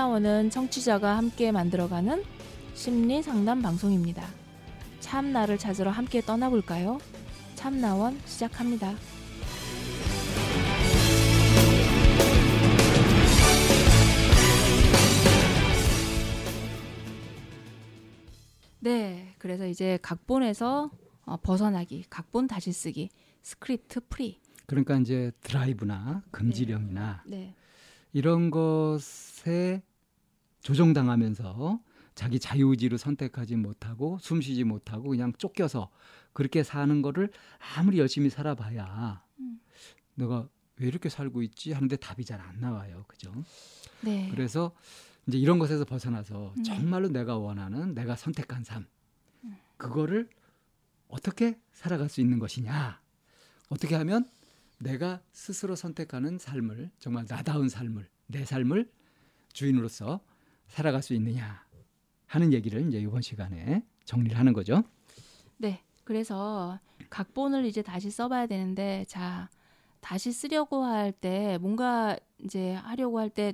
참나원은 청취자가 함께 만들어가는 심리 상담 방송입니다. 참나를 찾으러 함께 떠나볼까요? 참나원 시작합니다. 네, 그래서 이제 각본에서 어, 벗어나기, 각본 다시 쓰기, script free. 그러니까 이제 드라이브나 금지령이나 네, 이런 것에 조종당하면서 자기 자유의지로 선택하지 못하고 숨쉬지 못하고 그냥 쫓겨서 그렇게 사는 거를 아무리 열심히 살아봐야 음. 내가 왜 이렇게 살고 있지 하는데 답이 잘 안 나와요. 그죠? 네, 그래서 이제 이런 것에서 벗어나서 음. 정말로 내가 원하는 내가 선택한 삶 그거를 어떻게 살아갈 수 있는 것이냐 어떻게 하면 내가 스스로 선택하는 삶을 정말 나다운 삶을 내 삶을 주인으로서 살아갈 수 있느냐 하는 얘기를 이제 이번 시간에 정리를 하는 거죠. 네. 그래서 각본을 이제 다시 써봐야 되는데, 자, 다시 쓰려고 할 때, 뭔가 이제 하려고 할 때,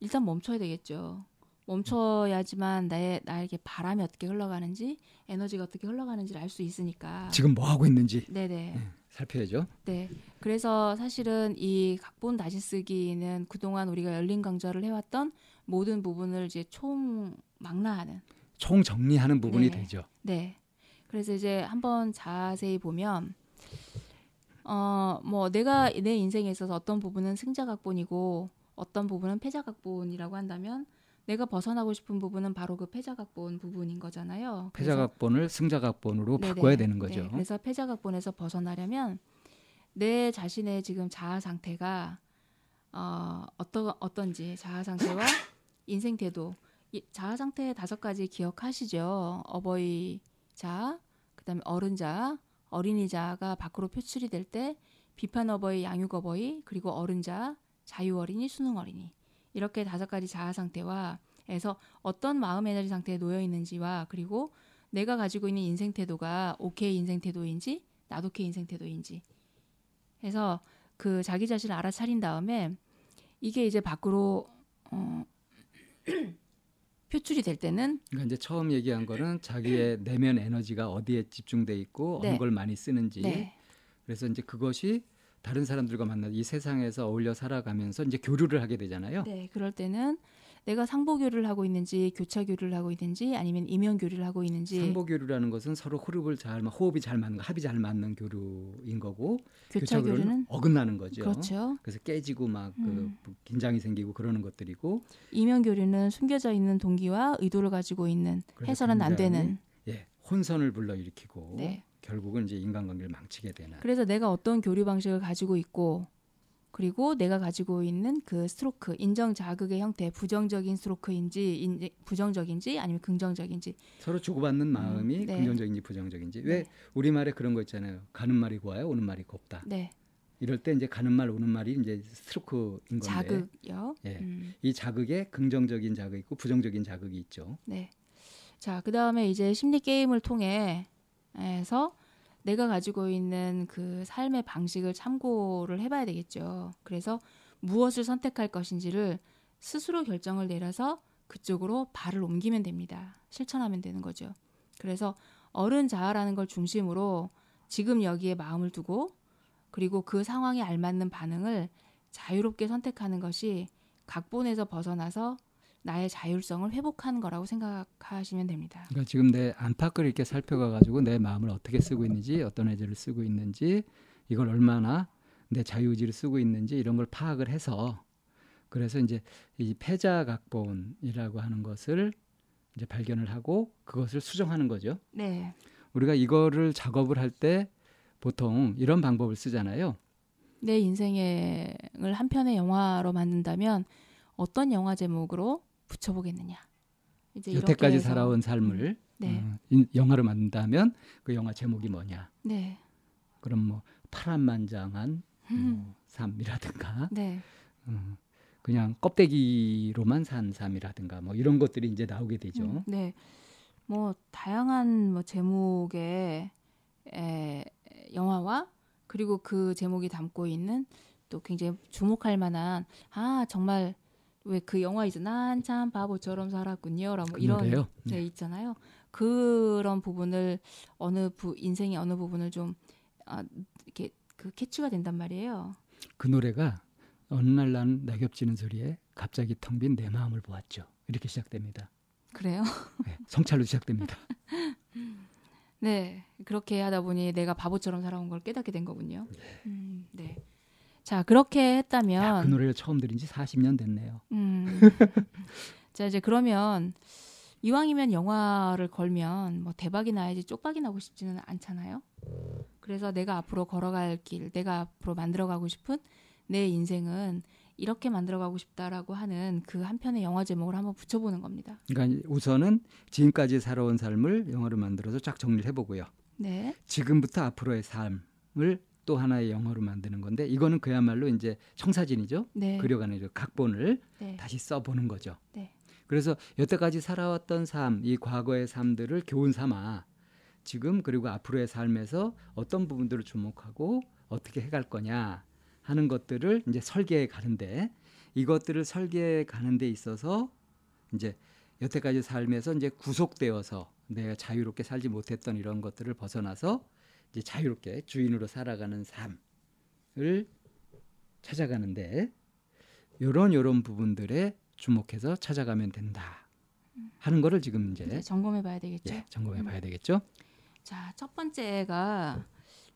일단 멈춰야 되겠죠. 멈춰야지만 나의, 나에게 바람이 어떻게 흘러가는지, 에너지가 어떻게 흘러가는지를 알 수 있으니까. 지금 뭐 하고 있는지 네네. 살펴야죠. 네. 그래서 사실은 이 각본 다시 쓰기는 그동안 우리가 열린 강좌를 해왔던 모든 부분을 이제 총 망라하는 총 정리하는 부분이 네. 되죠. 네. 그래서 이제 한번 자세히 보면 어 뭐 내가 내 인생에 있어서 어떤 부분은 승자 각본이고 어떤 부분은 패자 각본이라고 한다면 내가 벗어나고 싶은 부분은 바로 그 패자 각본 부분인 거잖아요. 패자 그래서- 각본을 승자 각본으로 네네. 바꿔야 되는 거죠. 네, 그래서 패자 각본에서 벗어나려면 내 자신의 지금 자아 상태가 어, 어떤 어떤지 자아 상태와 인생 태도 이 자아 상태 다섯 가지 기억하시죠? 어버이 자, 그다음에 어른 자, 어린이 자가 밖으로 표출이 될 때 비판 어버이, 양육 어버이, 그리고 어른 자, 자유 어린이, 수능 어린이 이렇게 다섯 가지 자아 상태와 에서 어떤 마음 에너지 상태에 놓여 있는지와 그리고 내가 가지고 있는 인생 태도가 오케이 인생 태도인지 나도케 인생 태도인지 해서 그 자기 자신을 알아차린 다음에 이게 이제 밖으로 어, 표출이 될 때는 그러니까 이제 처음 얘기한 거는 자기의 내면 에너지가 어디에 집중돼 있고 네. 어느 걸 많이 쓰는지 네, 그래서 이제 그것이 다른 사람들과 만나 이 세상에서 어울려 살아가면서 이제 교류를 하게 되잖아요. 네 그럴 때는 내가 상보 교류를 하고 있는지 교차 교류를 하고 있는지 아니면 이면 교류를 하고 있는지 상보 교류라는 것은 서로 호흡을 잘 마- 호흡이 잘 맞는 거, 합이 잘 맞는 교류인 거고 교차 교류는 어긋나는 거죠. 그렇죠. 그래서 깨지고 막그 음. 긴장이 생기고 그러는 것들이고 이면 교류는 숨겨져 있는 동기와 의도를 가지고 있는 해서는 안 되는 예, 혼선을 불러일으키고 네. 결국은 이제 인간관계를 망치게 되는 그래서 내가 어떤 교류 방식을 가지고 있고 그리고 내가 가지고 있는 그 스트로크 인정 자극의 형태 부정적인 스트로크인지 인, 부정적인지 아니면 긍정적인지 서로 주고받는 마음이 네. 긍정적인지 부정적인지 왜 우리 말에 그런 거 있잖아요. 가는 말이 고와야, 오는 말이 곱다. 네 이럴 때 이제 가는 말 오는 말이 이제 스트로크인 건데 자극이요. 예. 음, 이 자극에 긍정적인 자극이 있고 부정적인 자극이 있죠. 네. 자, 그 다음에 이제 심리 게임을 통해 해서 내가 가지고 있는 그 삶의 방식을 참고를 해봐야 되겠죠. 그래서 무엇을 선택할 것인지를 스스로 결정을 내려서 그쪽으로 발을 옮기면 됩니다. 실천하면 되는 거죠. 그래서 어른 자아라는 걸 중심으로 지금 여기에 마음을 두고 그리고 그 상황에 알맞는 반응을 자유롭게 선택하는 것이 각본에서 벗어나서 나의 자율성을 회복하는 거라고 생각하시면 됩니다. 그러니까 지금 내 안팎을 이렇게 살펴가 가지고 내 마음을 어떻게 쓰고 있는지 어떤 애들을 쓰고 있는지 이걸 얼마나 내 자유의지를 쓰고 있는지 이런 걸 파악을 해서 그래서 이제 이 패자 각본이라고 하는 것을 이제 발견을 하고 그것을 수정하는 거죠. 네. 우리가 이거를 작업을 할 때 보통 이런 방법을 쓰잖아요. 내 인생을 한 편의 영화로 만든다면 어떤 영화 제목으로 붙여보겠느냐. 이제 여태까지 살아온 삶을 네. 어, 인- 영화로 만든다면 그 영화 제목이 뭐냐? 네. 그럼 뭐 파란만장한 음. 뭐 삶이라든가 네. 어, 그냥 껍데기로만 산 삶이라든가 뭐 이런 것들이 이제 나오게 되죠. 음, 네. 뭐 다양한 뭐 제목의 에, 영화와 그리고 그 제목이 담고 있는 또 굉장히 주목할 만한 아 정말 왜 그 영화 있잖아 난참 바보처럼 살았군요라고 뭐 이런 노래요? 네, 네. 있잖아요. 그런 부분을 어느 부 인생의 어느 부분을 좀 아, 이렇게 그 캐치가 된단 말이에요. 그 노래가 어느 날 난 낙엽지는 소리에 갑자기 텅 빈 내 마음을 보았죠. 이렇게 시작됩니다. 그래요? 네, 성찰로 시작됩니다. 네, 그렇게 하다 보니 내가 바보처럼 살아온 걸 깨닫게 된 거군요. 음, 네. 자, 그렇게 했다면 야, 그 노래를 처음 들은 지 40년 됐네요. 음. 자, 이제 그러면 이왕이면 영화를 걸면 뭐 대박이 나야지 쪽박이 나고 싶지는 않잖아요. 그래서 내가 앞으로 걸어갈 길, 내가 앞으로 만들어가고 싶은 내 인생은 이렇게 만들어가고 싶다라고 하는 그 한 편의 영화 제목을 한번 붙여보는 겁니다. 그러니까 우선은 지금까지 살아온 삶을 영화로 만들어서 쫙 정리를 해보고요. 네, 지금부터 앞으로의 삶을 또 하나의 영화로 만드는 건데 이거는 그야말로 이제 청사진이죠. 네, 그려가는 그 각본을 네, 다시 써보는 거죠. 네. 그래서 여태까지 살아왔던 삶, 이 과거의 삶들을 교훈 삼아 지금 그리고 앞으로의 삶에서 어떤 부분들을 주목하고 어떻게 해갈 거냐 하는 것들을 이제 설계해 가는데 이것들을 설계해 가는 데 있어서 이제 여태까지 삶에서 이제 구속되어서 내가 자유롭게 살지 못했던 이런 것들을 벗어나서 이제 자유롭게 주인으로 살아가는 삶을 찾아가는데 요런 요런 부분들에 주목해서 찾아가면 된다 하는 거를 지금 이제 이제 점검해 봐야 되겠죠. 예, 점검해 봐야 되겠죠. 자, 첫 번째가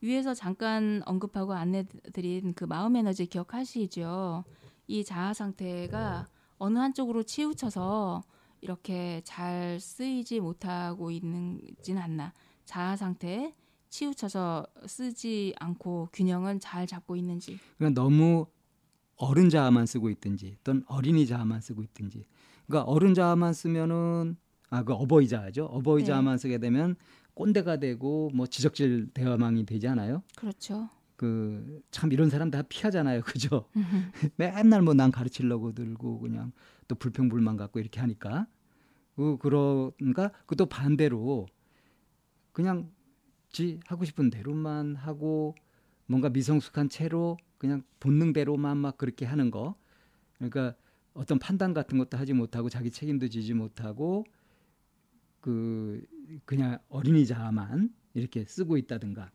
위에서 잠깐 언급하고 안내 드린 그 마음 에너지 기억하시죠? 이 자아 상태가 어느 한쪽으로 치우쳐서 이렇게 잘 쓰이지 못하고 있는진 않나. 자아 상태에 치우쳐서 쓰지 않고 균형은 잘 잡고 있는지. 그러니까 너무 어른 자아만 쓰고 있든지 또는 어린이 자아만 쓰고 있든지. 그러니까 어른 자아만 쓰면은 아 그 어버이 자아죠. 어버이 네. 자아만 쓰게 되면 꼰대가 되고 뭐 지적질 대화망이 되지 않아요? 그렇죠. 그 참 이런 사람 다 피하잖아요. 그죠? 맨날 뭐 난 가르치려고 들고 그냥 또 불평불만 갖고 이렇게 하니까. 그 그러니까 그 또 반대로 그냥 지 하고 싶은 대로만 하고 뭔가 미성숙한 채로 그냥 본능대로만 막 그렇게 하는 거 그러니까 어떤 판단 같은 것도 하지 못하고 자기 책임도 지지 못하고 그 그냥 어린이 자아만 이렇게 쓰고 있다든가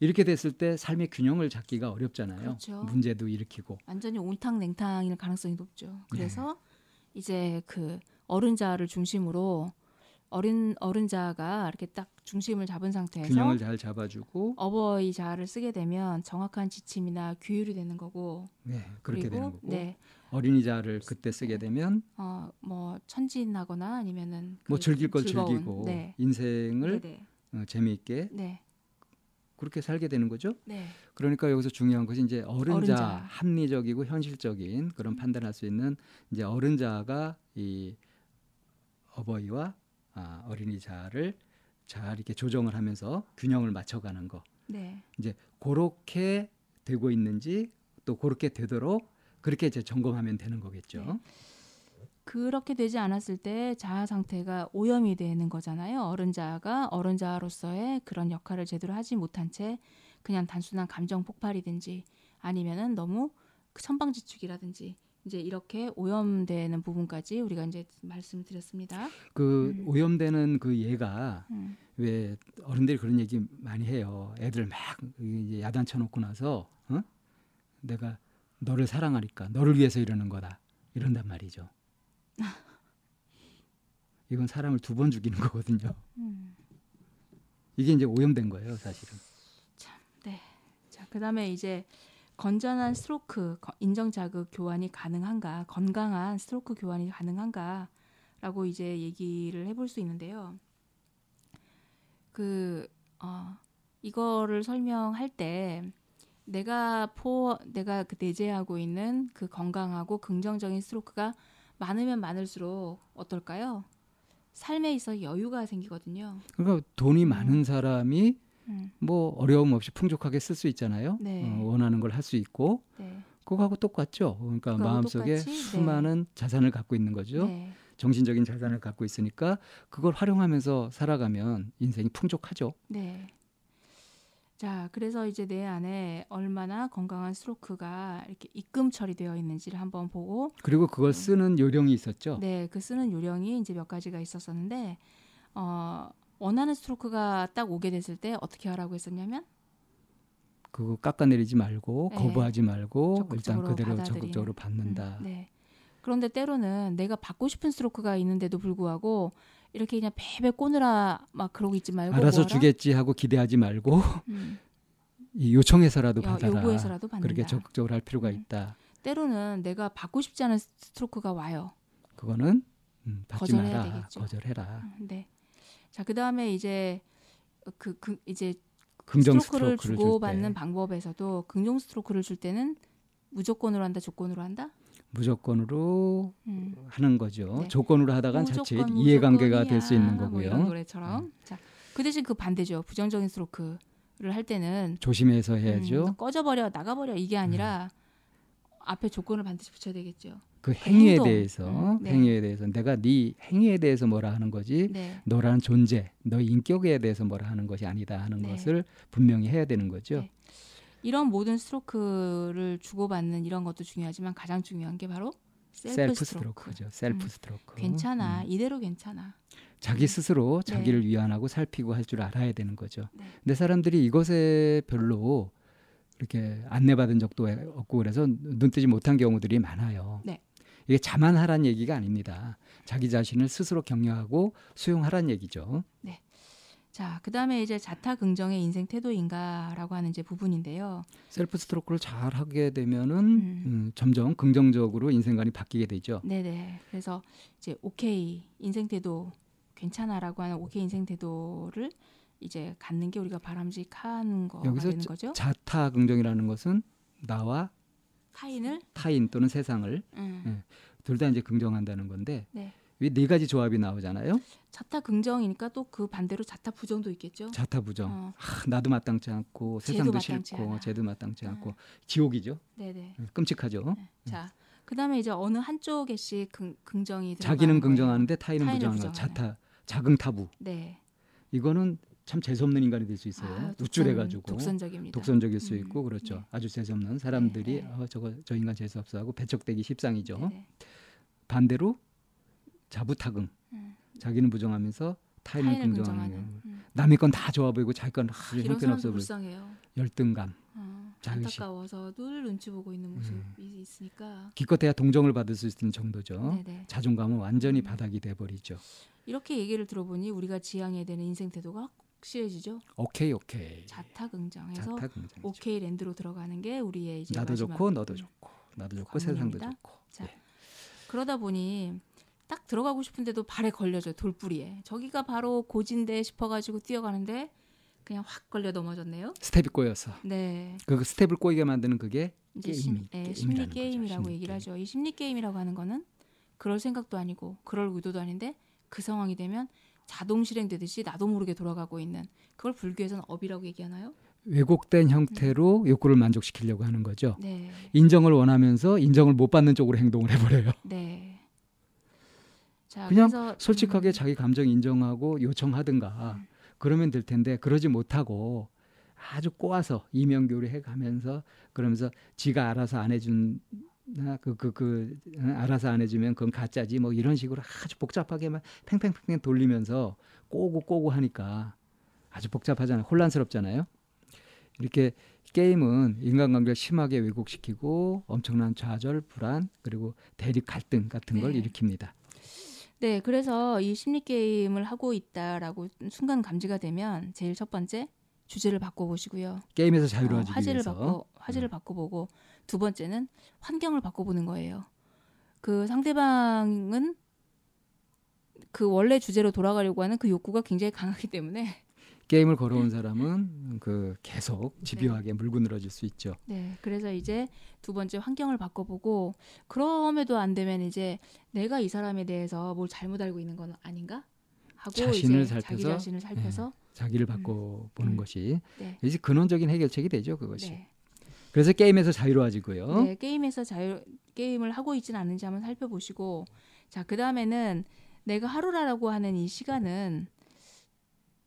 이렇게 됐을 때 삶의 균형을 잡기가 어렵잖아요. 그렇죠. 문제도 일으키고 완전히 온탕 냉탕일 가능성이 높죠. 네. 그래서 이제 그 어른자를 중심으로 어린 어른자가 이렇게 딱 중심을 잡은 상태에서 균형을 잘 잡아주고 어버이 자를 쓰게 되면 정확한 지침이나 규율이 되는 거고 네, 그렇게 그리고 되는 거고 네. 어린이 자를 그때 쓰게 되면 어, 뭐 천진하거나 아니면은 뭐그 즐길 걸 즐거운, 즐기고 네. 인생을 네, 어, 재미있게 네. 그렇게 살게 되는 거죠. 네. 그러니까 여기서 중요한 것이 이제 어른자, 어른자. 합리적이고 현실적인 그런 음. 판단할 수 있는 이제 어른자가 이 어버이와 아, 어린이 자를 잘 이렇게 조정을 하면서 균형을 맞춰가는 거. 네. 이제 그렇게 되고 있는지 또 그렇게 되도록 그렇게 이제 점검하면 되는 거겠죠. 네. 그렇게 되지 않았을 때 자아 상태가 오염이 되는 거잖아요. 어른자가 어른자로서의 그런 역할을 제대로 하지 못한 채 그냥 단순한 감정 폭발이든지 아니면은 너무 그 천방지축이라든지 이제 이렇게 오염되는 부분까지 우리가 이제 말씀드렸습니다. 그 음. 오염되는 그 얘가 음, 왜 어른들이 그런 얘기 많이 해요. 애들 막 이제 야단 쳐 놓고 나서 어? 내가 너를 사랑하니까 너를 위해서 이러는 거다 이런단 말이죠. 이건 사람을 두 번 죽이는 거거든요. 음. 이게 이제 오염된 거예요, 사실은. 자, 그다음에 이제 건전한 스트로크 거- 인정 자극 교환이 가능한가, 건강한 스트로크 교환이 가능한가라고 이제 얘기를 해볼 수 있는데요. 그 어, 이거를 설명할 때 내가 포 내가 그 내재하고 있는 그 건강하고 긍정적인 스트로크가 많으면 많을수록 어떨까요? 삶에 있어 여유가 생기거든요. 그러니까 돈이 음. 많은 사람이 음, 뭐 어려움 없이 풍족하게 쓸 수 있잖아요. 네. 어, 원하는 걸 할 수 있고 네. 그거하고 똑같죠. 그러니까 마음속에 똑같이, 네. 수많은 자산을 갖고 있는 거죠. 네. 정신적인 자산을 갖고 있으니까 그걸 활용하면서 살아가면 인생이 풍족하죠. 네. 자, 그래서 이제 내 안에 얼마나 건강한 스트로크가 이렇게 입금 처리되어 있는지를 한번 보고 그리고 그걸 쓰는 요령이 있었죠. 네, 그 쓰는 요령이 이제 몇 가지가 있었었는데 어, 원하는 스트로크가 딱 오게 됐을 때 어떻게 하라고 했었냐면 그거 깎아내리지 말고 네. 거부하지 말고 일단 그대로 받아들이는. 적극적으로 받는다. 음, 네. 그런데 때로는 내가 받고 싶은 스트로크가 있는데도 불구하고 이렇게 그냥 베베 꼬느라 막 그러고 있지 말고 알아서 뭐하라? 주겠지 하고 기대하지 말고 음, 이 요청해서라도 요- 받아라. 요구해서라도 받는다. 그렇게 적극적으로 할 필요가 음. 있다. 때로는 내가 받고 싶지 않은 스트로크가 와요. 그거는 음, 받지 거절해야 마라. 되겠죠. 거절해라. 음, 네. 자, 그다음에 이제 그, 그 이제 긍정 스트로크를 스트로크를 주고 줄때 받는 방법에서도 긍정 스트로크를 줄 때는 무조건으로 한다, 조건으로 한다. 무조건으로 음. 하는 거죠. 네. 조건으로 자칫 무조건, 이해관계가 될 수 있는. 뭐 거고요. 음. 노래처럼. 자, 그 대신 그 반대죠. 부정적인 스트로크를 할 때는 조심해서 음, 해야죠. 음. 꺼져버려, 나가버려 이게 아니라 앞에 조건을 반드시 붙여야 되겠죠. 그 행위에 행동. 대해서 음, 네. 행위에 대해서 내가 네 행위에 대해서 뭐라 하는 거지 네. 너라는 존재, 너 인격에 대해서 뭐라 하는 것이 아니다 하는 네. 것을 분명히 해야 되는 거죠. 네. 이런 모든 스트로크를 주고받는 이런 것도 중요하지만 가장 중요한 게 바로 셀프, 셀프 스트로크. 스트로크죠. 셀프 음. 스트로크. 괜찮아, 음. 이대로 괜찮아. 자기 스스로 네. 자기를 위안하고 살피고 할 줄 알아야 되는 거죠. 네. 근데 사람들이 이것에 별로 이렇게 안내받은 적도 없고 그래서 눈뜨지 못한 경우들이 많아요. 네. 이게 자만하란 얘기가 아닙니다. 자기 자신을 스스로 격려하고 수용하란 얘기죠. 자, 그 다음에 이제 자타 긍정의 인생 태도인가라고 하는 이제 부분인데요. 셀프 스트로크를 잘 하게 되면은 음. 음, 점점 긍정적으로 인생관이 바뀌게 되죠. 네 네. 그래서 이제 오케이 인생 태도 괜찮아라고 하는 오케이 인생 태도를 이제 갖는 게 우리가 바람직한 거가 여기서 되는 거죠. 자타 긍정이라는 것은 나와 타인을 타인 또는 세상을 음, 네. 둘다 이제 긍정한다는 건데 네. 이네 가지 조합이 나오잖아요. 자타 긍정이니까 또 그 반대로 자타 부정도 있겠죠. 자타 부정. 어, 아, 나도 마땅치 않고 세상도 마땅치 싫고 않아. 쟤도 마땅치 않고 음. 지옥이죠. 네네. 끔찍하죠. 네. 자, 그 다음에 이제 어느 한쪽에씩 긍, 긍정이 자기는. 긍정하는데 타인은 부정하는. 자타 자긍 타부. 네. 이거는 참 재수 없는 인간이 될 수 있어요. 아, 독선- 우쭐해가지고 독선적이죠. 독선적일 수 음, 있고 그렇죠. 네. 아주 재수 없는 사람들이 네, 네. 어, 저거 저 인간 재수 없어 하고 배척되기 십상이죠. 네네. 반대로 자부타긍. 음. 자기는 부정하면서 타인을 타인을 긍정하는 긍정하는. 음. 남의 건 다 좋아 보이고 자기 건 이런 형편없어 보이고 불쌍해요. 열등감. 어, 자의식. 안타까워서 늘 눈치 보고 있는 음. 모습이 있으니까. 기껏해야 동정을 받을 수 있는 정도죠. 네네. 자존감은 완전히 음. 바닥이 돼 버리죠. 이렇게 얘기를 들어보니 우리가 지향해야 되는 인생 태도가 확실해지죠. 오케이 오케이. 자타 긍정해서 자타 긍정. 오케이 랜드로 들어가는 게 우리의 이제 나도 좋고 너도 음. 좋고 나도 좋고 세상도. 좋고. 자, 예. 그러다 보니 딱 들어가고 싶은데도 발에 걸려져 돌뿌리에 저기가 바로 고진데 싶어가지고 뛰어가는데 그냥 확 걸려 넘어졌네요. 스텝이 꼬여서 네, 그 스텝을 꼬이게 만드는 그게 이제 심, 예, 게임이라는 심리 게임이라고 심리 얘기를 게임. 하죠. 이 심리 게임이라고 하는 거는 그럴 생각도 아니고 그럴 의도도 아닌데 그 상황이 되면 자동 실행되듯이 나도 모르게 돌아가고 있는 그걸 불교에서는 업이라고 얘기하나요? 왜곡된 형태로 욕구를 만족시키려고 하는 거죠. 네, 인정을 원하면서 인정을 못 받는 쪽으로 행동을 해버려요. 네. 자, 그냥 그래서, 솔직하게 음, 자기 감정 인정하고 요청하든가 음. 그러면 될 텐데 그러지 못하고 아주 꼬아서 이명교를 해가면서 그러면서 지가 알아서 안 해준 그 그 그, 그, 어, 알아서 안 해주면 그건 가짜지 뭐 이런 식으로 아주 복잡하게 막 팽팽팽팽 돌리면서 꼬고 꼬고 하니까 아주 복잡하잖아요. 혼란스럽잖아요. 이렇게 게임은 인간관계를 심하게 왜곡시키고 엄청난 좌절 불안 그리고 대립 갈등 같은 걸 네. 일으킵니다. 네, 그래서 이 심리 게임을 하고 있다라고 순간 감지가 되면 제일 첫 번째 주제를 바꿔보시고요. 게임에서 어, 자유로워지기 화제를 위해서 음. 바꿔 화제를 바꿔보고 두 번째는 환경을 바꿔보는 거예요. 그 상대방은 그 원래 주제로 돌아가려고 하는 그 욕구가 굉장히 강하기 때문에 게임을 걸어온 사람은 그 계속 집요하게 물고 늘어질 수 있죠. 네, 그래서 이제 두 번째 환경을 바꿔보고 그럼에도 안 되면 이제 내가 이 사람에 대해서 뭘 잘못 알고 있는 건 아닌가 하고 자신을 이제 자기 살펴서, 자신을 살펴서 자기를 바꿔 보는 음. 것이 네, 이제 근원적인 해결책이 되죠, 그것이. 네. 그래서 게임에서 자유로워지고요. 네, 게임에서 자유 게임을 하고 있지는 않은지 한번 살펴보시고 자, 그 다음에는 내가 하루라라고 하는 이 시간은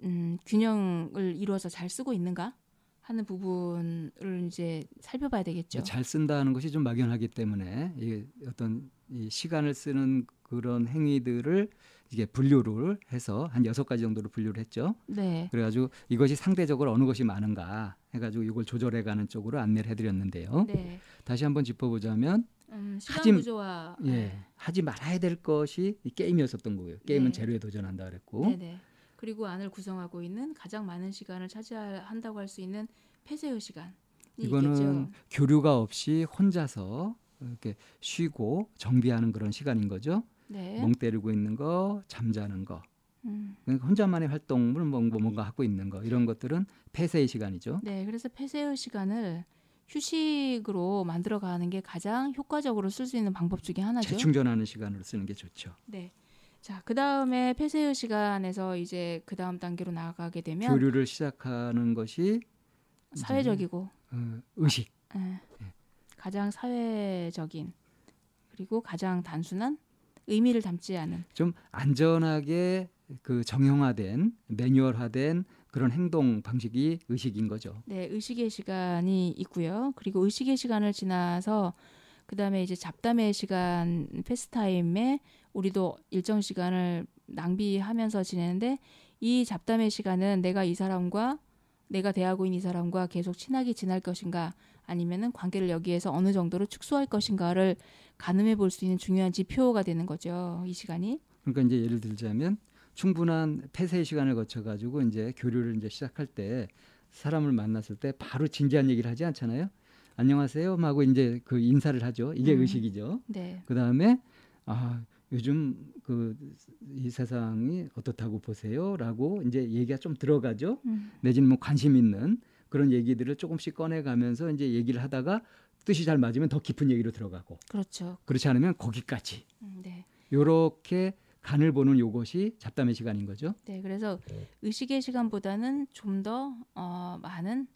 음, 균형을 이루어서 잘 쓰고 있는가? 하는 부분을 이제 살펴봐야 되겠죠. 잘 쓴다는 것이 좀 막연하기 때문에 이 어떤 이 시간을 쓰는 그런 행위들을 이게 분류를 해서 한 여섯 가지 정도로 분류를 했죠. 네. 그래가지고 이것이 상대적으로 어느 것이 많은가 해가지고 이걸 조절해가는 쪽으로 안내를 해드렸는데요. 네. 다시 한번 짚어보자면 음, 시간 하지- 구조와 예, 네. 하지 말아야 될 것이 이 게임이었었던 거예요. 게임은 네. 재료에 도전한다 그랬고 네, 네. 그리고 안을 구성하고 있는 가장 많은 시간을 차지한다고 할 수 있는 폐쇄의 시간이 이거는 있겠죠. 교류가 없이 혼자서 이렇게 쉬고 정비하는 그런 시간인 거죠. 네. 멍 때리고 있는 거, 잠자는 거, 음. 그러니까 혼자만의 활동을 뭐- 뭐- 뭔가 하고 있는 거 이런 것들은 폐쇄의 시간이죠. 네, 그래서 폐쇄의 시간을 휴식으로 만들어가는 게 가장 효과적으로 쓸 수 있는 방법 중에 하나죠. 재충전하는 시간으로 쓰는 게 좋죠. 네. 자, 그 다음에 폐쇄의 시간에서 이제 그 다음 단계로 나아가게 되면 교류를 시작하는 것이 사회적이고 어, 의식. 예, 가장 사회적인 그리고 가장 단순한 의미를 담지 않은 좀 안전하게 그 정형화된 매뉴얼화된 그런 행동 방식이 의식인 거죠. 네, 의식의 시간이 있고요. 그리고 의식의 시간을 지나서 그다음에 이제 잡담의 시간 패스타임에 우리도 일정 시간을 낭비하면서 지내는데 이 잡담의 시간은 내가 이 사람과 내가 대하고 있는 이 사람과 계속 친하게 지낼 것인가 아니면은 관계를 여기에서 어느 정도로 축소할 것인가를 가늠해 볼 수 있는 중요한 지표가 되는 거죠. 이 시간이. 그러니까 이제 예를 들자면 충분한 폐쇄의 시간을 거쳐 가지고 이제 교류를 이제 시작할 때 사람을 만났을 때 바로 진지한 얘기를 하지 않잖아요. 안녕하세요 하고 이제 그 인사를 하죠. 이게 음. 의식이죠. 네. 그다음에 아 요즘 그 이 세상이 어떻다고 보세요라고 이제 얘기가 좀 들어가죠. 음. 내지는 뭐 관심 있는 그런 얘기들을 조금씩 꺼내 가면서 이제 얘기를 하다가 뜻이 잘 맞으면 더 깊은 얘기로 들어가고 그렇죠. 그렇지 않으면 거기까지 음, 네. 요렇게 간을 보는 요것이 잡담의 시간인 거죠. 네, 그래서 의식의 시간보다는 좀더 어, 많은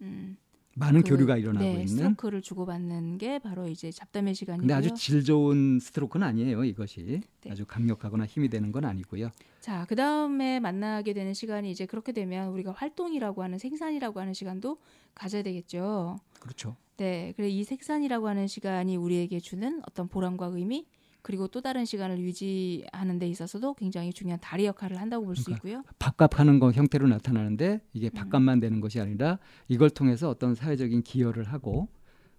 음, 많은 그, 교류가 일어나고 네, 있는. 스트로크를 주고받는 게 바로 이제 잡담의 시간이고요. 근데 아주 질 좋은 스트로크는 아니에요. 이것이 네. 아주 강력하거나 힘이 되는 건 아니고요. 자, 그 다음에 만나게 되는 시간이 이제 그렇게 되면 우리가 활동이라고 하는 생산이라고 하는 시간도 가져야 되겠죠. 그렇죠. 네, 그래 이 생산이라고 하는 시간이 우리에게 주는 어떤 보람과 의미 그리고 또 다른 시간을 유지하는 데 있어서도 굉장히 중요한 다리 역할을 한다고 볼수 그러니까 있고요. 밥값하는 거 형태로 나타나는데 이게 음. 밥값만 되는 것이 아니라 이걸 통해서 어떤 사회적인 기여를 하고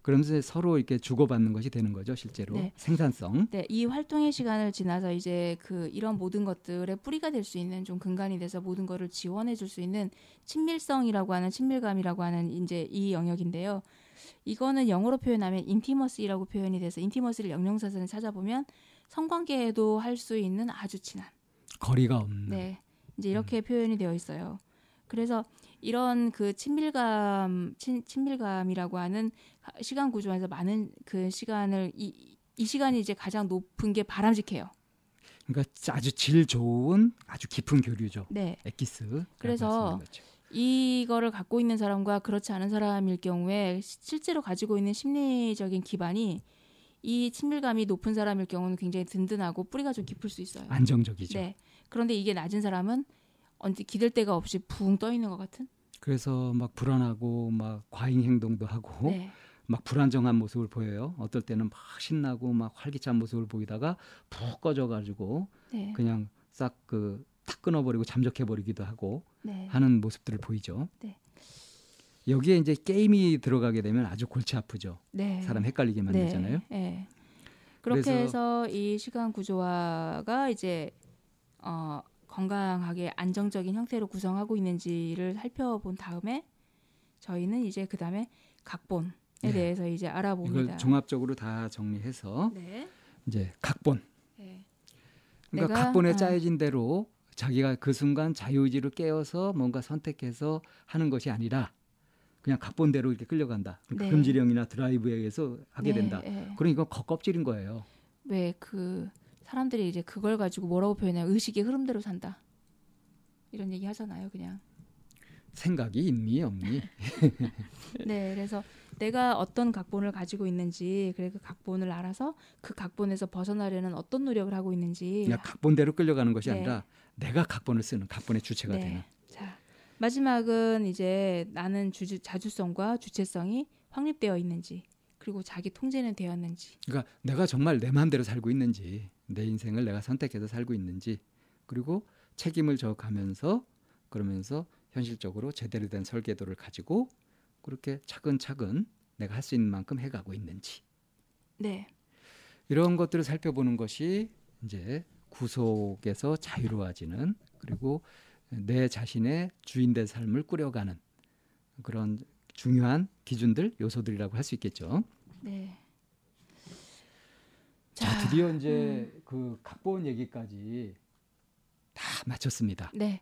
그러면서 서로 이렇게 주고받는 것이 되는 거죠, 실제로 네. 생산성. 네, 이 활동의 시간을 지나서 이제 그 이런 모든 것들의 뿌리가 될 수 있는 좀 근간이 돼서 모든 것을 지원해 줄 수 있는 친밀성이라고 하는 친밀감이라고 하는 이제 이 영역인데요. 이거는 영어로 표현하면 인티머시라고 표현이 돼서 인티머시를 영영사전에 찾아보면 성관계에도 할 수 있는 아주 친한 거리가 없는. 네. 이제 이렇게 표현이 되어 있어요. 그래서 이런 그 친밀감, 친, 친밀감이라고 하는 가- 시간 구조 에서 많은 그 시간을 이, 이 시간이 이제 가장 높은 게 바람직해요. 그러니까 아주 질 좋은 아주 깊은 교류죠. 네. 엑기스. 그래서 이거를 갖고 있는 사람과 그렇지 않은 사람일 경우에 시- 실제로 가지고 있는 심리적인 기반이 이 친밀감이 높은 사람일 경우는 굉장히 든든하고 뿌리가 좀 깊을 수 있어요. 안정적이죠. 네. 그런데 이게 낮은 사람은 언제 기댈 데가 없이 붕 떠 있는 것 같은? 그래서 막 불안하고 막 과잉 행동도 하고 네. 막 불안정한 모습을 보여요. 어떨 때는 막 신나고 막 활기찬 모습을 보이다가 푹 꺼져가지고 네. 그냥 싹 그 탁 끊어버리고 잠적해버리기도 하고 네. 하는 모습들을 보이죠. 네. 여기에 이제 게임이 들어가게 되면 아주 골치 아프죠. 네. 사람 헷갈리게 만들잖아요. 네. 네. 그렇게 해서 이 시간 구조화가 이제 어, 건강하게 안정적인 형태로 구성하고 있는지를 살펴본 다음에 저희는 이제 그 다음에 각본에 네. 대해서 이제 알아봅니다. 이걸 종합적으로 다 정리해서 네. 이제 각본. 네. 그러니까 각본에 어. 짜여진 대로 자기가 그 순간 자유의지를 깨어서 뭔가 선택해서 하는 것이 아니라 그냥 각본대로 이렇게 끌려간다. 그러니까 네. 금지령이나 드라이브에 의해서 하게 네, 된다. 네. 그럼 이건 겉껍질인 거예요. 왜 그 사람들이 이제 그걸 가지고 뭐라고 표현해요? 의식의 흐름대로 산다. 이런 얘기 하잖아요, 그냥. 생각이 있니 없니? 네, 그래서 내가 어떤 각본을 가지고 있는지, 그래 그 각본을 알아서 그 각본에서 벗어나려는 어떤 노력을 하고 있는지. 그냥 각본대로 끌려가는 것이 네. 아니라 내가 각본을 쓰는 각본의 주체가 네. 되는. 자, 마지막은 이제 나는 주주, 자주성과 주체성이 확립되어 있는지 그리고 자기 통제는 되었는지. 그러니까 내가 정말 내 마음대로 살고 있는지 내 인생을 내가 선택해서 살고 있는지 그리고 책임을 져가면서 그러면서 현실적으로 제대로 된 설계도를 가지고 그렇게 차근차근 내가 할 수 있는 만큼 해가고 있는지. 네. 이런 것들을 살펴보는 것이 이제 구속에서 자유로워지는 그리고 내 자신의 주인 된 삶을 꾸려가는 그런 중요한 기준들 요소들이라고 할 수 있겠죠. 네. 자, 드디어 이제 음. 그 각본 얘기까지 다 마쳤습니다. 네.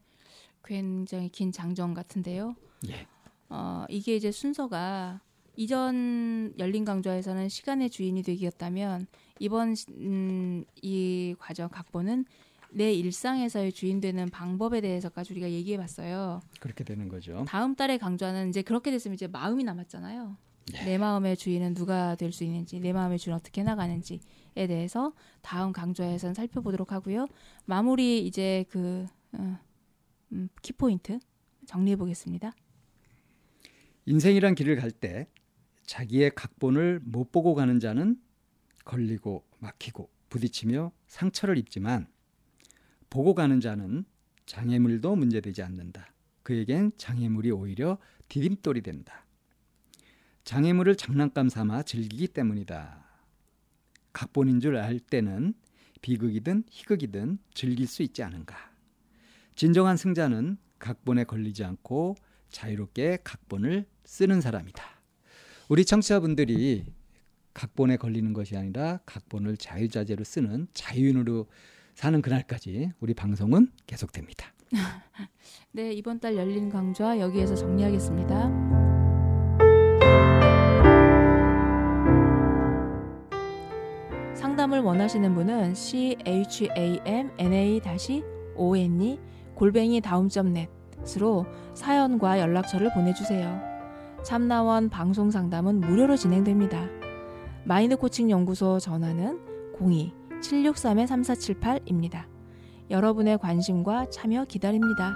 굉장히 긴 장정 같은데요. 예. 어, 이게 이제 순서가 이전 열린 강좌에서는 시간의 주인이 되기였다면 이번 음, 이 과정 각본은 내 일상에서의 주인 되는 방법에 대해서까지 우리가 얘기해 봤어요. 그렇게 되는 거죠. 다음 달의 강좌는 이제 그렇게 됐으면 이제 마음이 남았잖아요. 네. 내 마음의 주인은 누가 될 수 있는지, 내 마음의 주인 어떻게 나가는지에 대해서 다음 강좌에서는 살펴보도록 하고요. 마무리 이제 그 어, 음, 키포인트 정리해 보겠습니다. 인생이란 길을 갈 때 자기의 각본을 못 보고 가는 자는 걸리고 막히고 부딪히며 상처를 입지만 보고 가는 자는 장애물도 문제되지 않는다. 그에겐 장애물이 오히려 디딤돌이 된다. 장애물을 장난감 삼아 즐기기 때문이다. 각본인 줄 알 때는 비극이든 희극이든 즐길 수 있지 않은가. 진정한 승자는 각본에 걸리지 않고 자유롭게 각본을 쓰는 사람이다. 우리 청취자분들이 각본에 걸리는 것이 아니라 각본을 자유자재로 쓰는 자유인으로 사는 그날까지 우리 방송은 계속됩니다. 네, 이번 달 열린 강좌 여기에서 정리하겠습니다. 상담을 원하시는 분은 c h a m n a o n e 골뱅이 다음점넷으로 사연과 연락처를 보내주세요. 참나원 방송 상담은 무료로 진행됩니다. 마인드 코칭 연구소 전화는 02 763-3478입니다. 여러분의 관심과 참여 기다립니다.